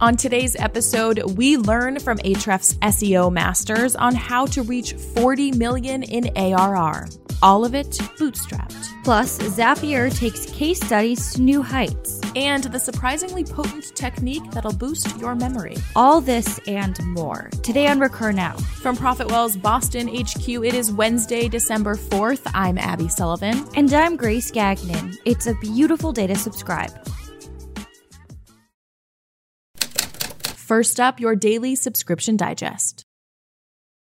On today's episode, we learn from Ahrefs SEO masters on how to reach 40 million in ARR. All of it bootstrapped. Plus, Zapier takes case studies to new heights. And the surprisingly potent technique that'll boost your memory. All this and more. Today on Recur Now. From Profitwell's Boston HQ, it is Wednesday, December 4th. I'm Abby Sullivan. And I'm Grace Gagnon. It's a beautiful day to subscribe. First up, your daily subscription digest.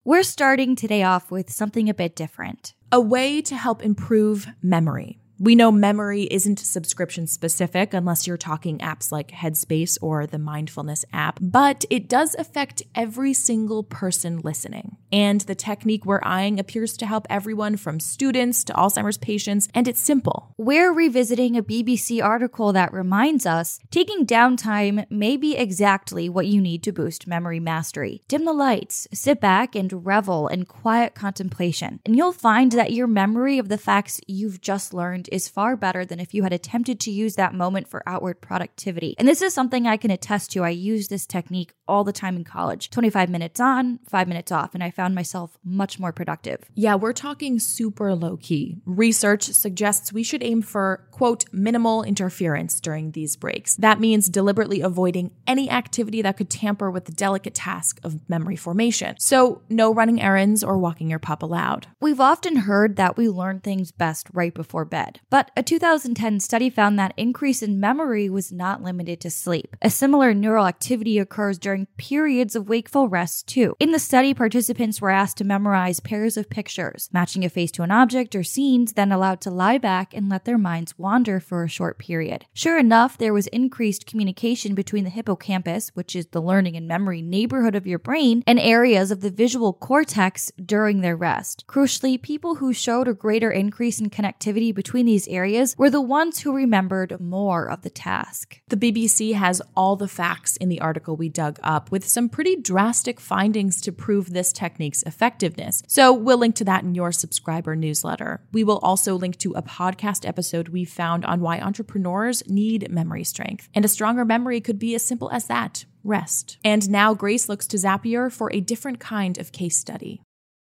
We're starting today off with something a bit different. A way to help improve memory. We know memory isn't subscription specific unless you're talking apps like Headspace or the mindfulness app, but it does affect every single person listening. And the technique we're eyeing appears to help everyone from students to Alzheimer's patients, and it's simple. We're revisiting a BBC article that reminds us taking downtime may be exactly what you need to boost memory mastery. Dim the lights, sit back, and revel in quiet contemplation, and you'll find that your memory of the facts you've just learned is far better than if you had attempted to use that moment for outward productivity. And this is something I can attest to. I use this technique all the time in college 25 minutes on, five minutes off, and I found myself much more productive. Yeah, we're talking super low key. Research suggests we should aim for, quote, minimal interference during these breaks. That means deliberately avoiding any activity that could tamper with the delicate task of memory formation. So, no running errands or walking your pup aloud. We've often heard that we learn things best right before bed. But a 2010 study found that increase in memory was not limited to sleep. A similar neural activity occurs during periods of wakeful rest, too. In the study, participants were asked to memorize pairs of pictures, matching a face to an object or scenes, then allowed to lie back and let their minds wander for a short period. Sure enough, there was increased communication between the hippocampus, which is the learning and memory neighborhood of your brain, and areas of the visual cortex during their rest. Crucially, people who showed a greater increase in connectivity between these areas were the ones who remembered more of the task. The BBC has all the facts in the article we dug up with some pretty drastic findings to prove this technique's effectiveness. So we'll link to that in your subscriber newsletter. We will also link to a podcast episode we found on why entrepreneurs need memory strength. And a stronger memory could be as simple as that rest. And now Grace looks to Zapier for a different kind of case study.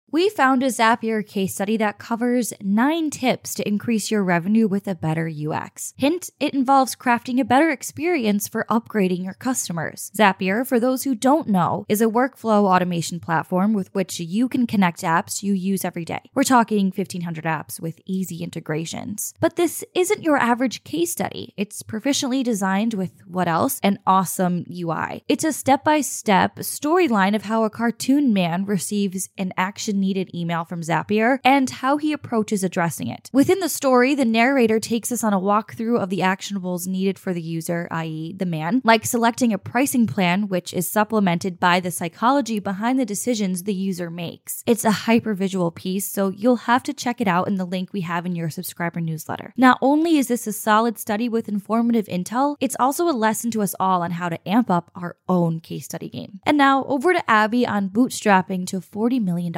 We found a Zapier case study that covers nine tips to increase your revenue with a better UX. Hint, it involves crafting a better experience for upgrading your customers. Zapier, for those who don't know, is a workflow automation platform with which you can connect apps you use every day. We're talking 1500 apps with easy integrations. But this isn't your average case study. It's proficiently designed with what else? An awesome UI. It's a step by step storyline of how a cartoon man receives an action needed email from Zapier and how he approaches addressing it. Within the story, the narrator takes us on a walkthrough of the actionables needed for the user, i.e., the man, like selecting a pricing plan, which is supplemented by the psychology behind the decisions the user makes. It's a hypervisual piece, so you'll have to check it out in the link we have in your subscriber newsletter. Not only is this a solid study with informative intel, it's also a lesson to us all on how to amp up our own case study game. And now over to Abby on bootstrapping to $40 million.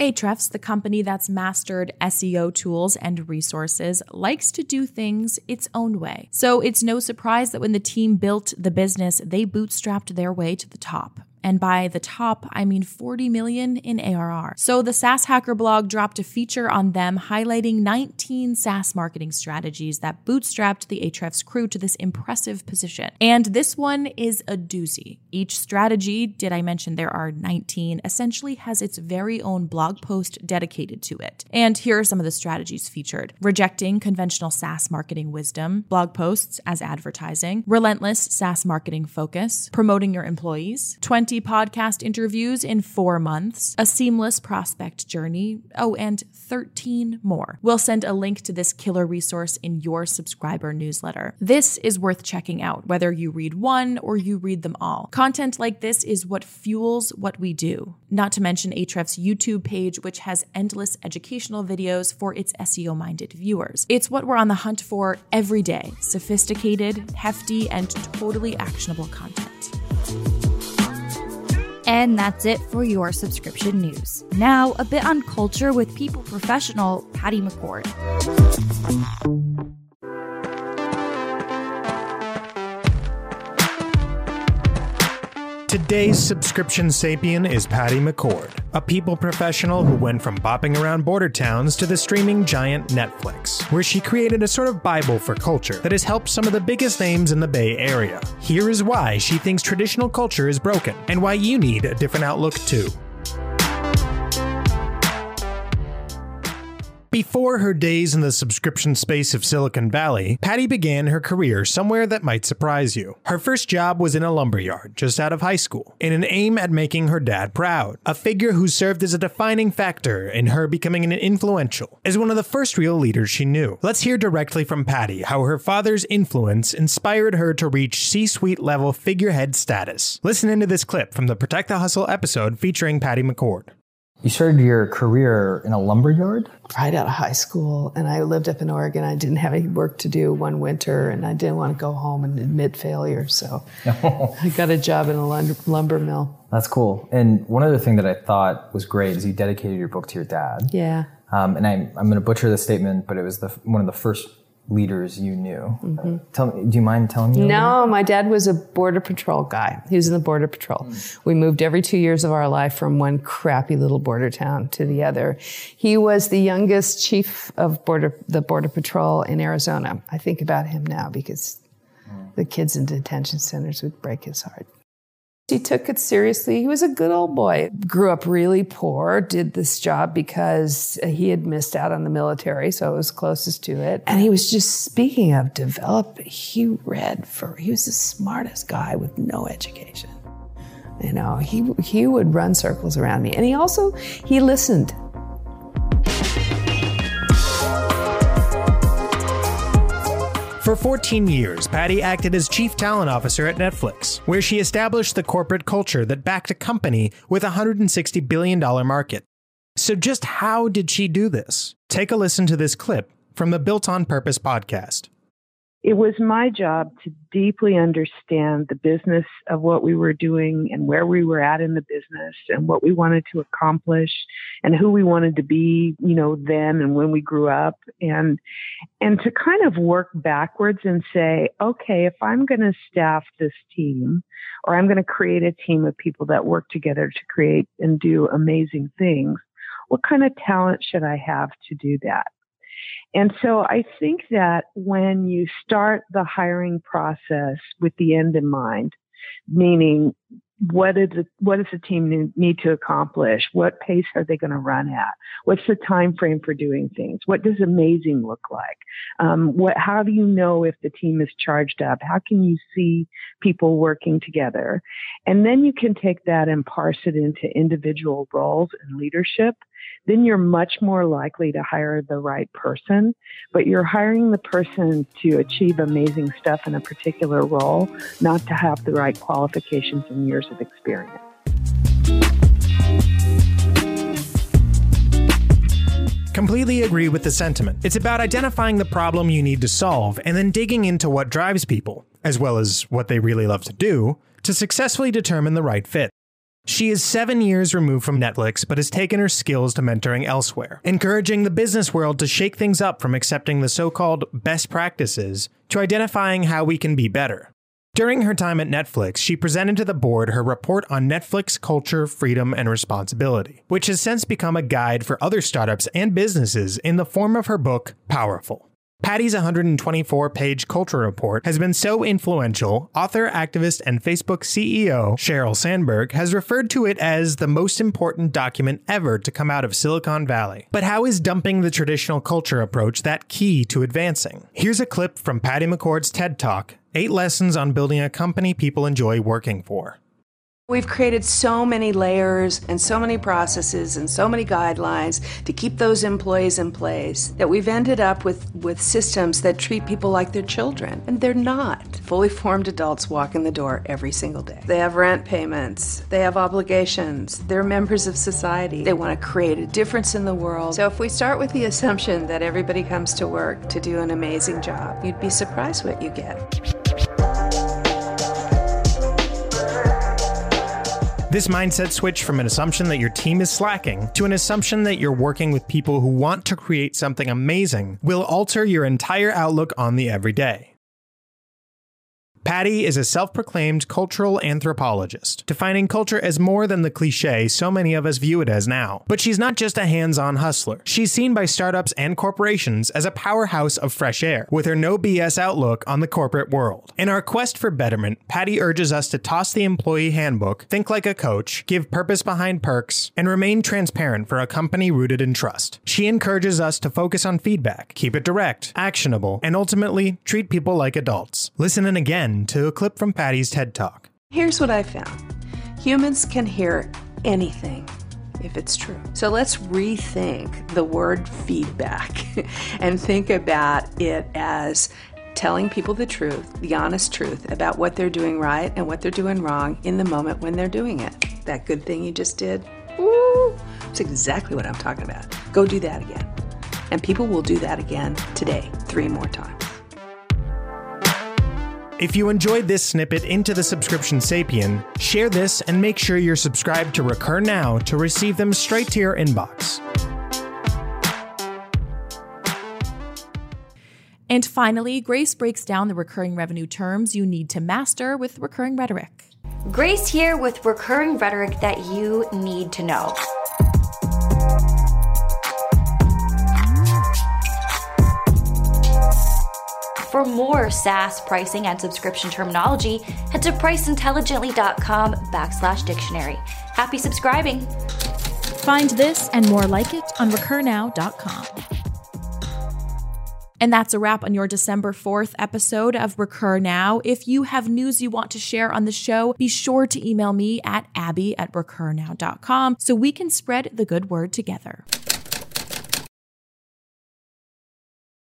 Ahrefs, the company that's mastered SEO tools and resources, likes to do things its own way. So it's no surprise that when the team built the business, they bootstrapped their way to the top. And by the top, I mean 40 million in ARR. So the SaaS Hacker blog dropped a feature on them highlighting 19 SaaS marketing strategies that bootstrapped the Ahrefs crew to this impressive position. And this one is a doozy. Each strategy, did I mention there are 19, essentially has its very own blog post dedicated to it. And here are some of the strategies featured rejecting conventional SaaS marketing wisdom, blog posts as advertising, relentless SaaS marketing focus, promoting your employees, 20 podcast interviews in four months, a seamless prospect journey, oh, and 13 more. We'll send a link to this killer resource in your subscriber newsletter. This is worth checking out, whether you read one or you read them all. Content like this is what fuels what we do, not to mention Ahrefs' YouTube page, which has endless educational videos for its SEO minded viewers. It's what we're on the hunt for every day sophisticated, hefty, and totally actionable content. And that's it for your subscription news. Now, a bit on culture with people professional Patty McCord. Today's subscription sapien is Patty McCord, a people professional who went from bopping around border towns to the streaming giant Netflix, where she created a sort of Bible for culture that has helped some of the biggest names in the Bay Area. Here is why she thinks traditional culture is broken and why you need a different outlook too. Before her days in the subscription space of Silicon Valley, Patty began her career somewhere that might surprise you. Her first job was in a lumberyard just out of high school, in an aim at making her dad proud, a figure who served as a defining factor in her becoming an influential, as one of the first real leaders she knew. Let's hear directly from Patty how her father's influence inspired her to reach C-suite level figurehead status. Listen into this clip from the Protect the Hustle episode featuring Patty McCord. You started your career in a lumber yard? Right out of high school. And I lived up in Oregon. I didn't have any work to do one winter, and I didn't want to go home and admit failure. So I got a job in a lumber mill. That's cool. And one other thing that I thought was great is you dedicated your book to your dad. Yeah. Um, and I'm, I'm going to butcher the statement, but it was the, one of the first leaders you knew. Mm-hmm. Tell me, do you mind telling me? No, my dad was a border patrol guy. He was in the border patrol. Mm. We moved every two years of our life from one crappy little border town to the other. He was the youngest chief of border the border patrol in Arizona. I think about him now because mm. the kids in detention centers would break his heart. He took it seriously. He was a good old boy. Grew up really poor, did this job because he had missed out on the military, so it was closest to it. And he was just, speaking of develop, he read for, he was the smartest guy with no education. You know, he, he would run circles around me. And he also, he listened. For 14 years, Patty acted as Chief Talent Officer at Netflix, where she established the corporate culture that backed a company with a $160 billion market. So, just how did she do this? Take a listen to this clip from the Built on Purpose podcast it was my job to deeply understand the business of what we were doing and where we were at in the business and what we wanted to accomplish and who we wanted to be, you know, then and when we grew up and and to kind of work backwards and say, okay, if I'm going to staff this team or I'm going to create a team of people that work together to create and do amazing things, what kind of talent should I have to do that? And so I think that when you start the hiring process with the end in mind, meaning what is the, what does the team need to accomplish? What pace are they going to run at? What's the time frame for doing things? What does amazing look like? Um, what how do you know if the team is charged up? How can you see people working together? And then you can take that and parse it into individual roles and leadership then you're much more likely to hire the right person. But you're hiring the person to achieve amazing stuff in a particular role, not to have the right qualifications and years of experience. Completely agree with the sentiment. It's about identifying the problem you need to solve and then digging into what drives people, as well as what they really love to do, to successfully determine the right fit. She is seven years removed from Netflix, but has taken her skills to mentoring elsewhere, encouraging the business world to shake things up from accepting the so called best practices to identifying how we can be better. During her time at Netflix, she presented to the board her report on Netflix culture, freedom, and responsibility, which has since become a guide for other startups and businesses in the form of her book, Powerful. Patty's 124 page culture report has been so influential, author, activist, and Facebook CEO Sheryl Sandberg has referred to it as the most important document ever to come out of Silicon Valley. But how is dumping the traditional culture approach that key to advancing? Here's a clip from Patty McCord's TED Talk Eight Lessons on Building a Company People Enjoy Working For. We've created so many layers and so many processes and so many guidelines to keep those employees in place that we've ended up with, with systems that treat people like they're children. And they're not. Fully formed adults walk in the door every single day. They have rent payments, they have obligations, they're members of society. They want to create a difference in the world. So if we start with the assumption that everybody comes to work to do an amazing job, you'd be surprised what you get. This mindset switch from an assumption that your team is slacking to an assumption that you're working with people who want to create something amazing will alter your entire outlook on the everyday. Patty is a self proclaimed cultural anthropologist, defining culture as more than the cliche so many of us view it as now. But she's not just a hands on hustler. She's seen by startups and corporations as a powerhouse of fresh air, with her no BS outlook on the corporate world. In our quest for betterment, Patty urges us to toss the employee handbook, think like a coach, give purpose behind perks, and remain transparent for a company rooted in trust. She encourages us to focus on feedback, keep it direct, actionable, and ultimately treat people like adults. Listen in again to a clip from Patty's TED Talk. Here's what I found humans can hear anything if it's true. So let's rethink the word feedback and think about it as telling people the truth, the honest truth about what they're doing right and what they're doing wrong in the moment when they're doing it. That good thing you just did, woo, it's exactly what I'm talking about. Go do that again. And people will do that again today, three more times. If you enjoyed this snippet into the subscription Sapien, share this and make sure you're subscribed to Recur Now to receive them straight to your inbox. And finally, Grace breaks down the recurring revenue terms you need to master with recurring rhetoric. Grace here with recurring rhetoric that you need to know. For more SaaS pricing and subscription terminology, head to priceintelligently.com backslash dictionary. Happy subscribing! Find this and more like it on recurnow.com. And that's a wrap on your December 4th episode of Recur Now. If you have news you want to share on the show, be sure to email me at abby at recurnow.com so we can spread the good word together.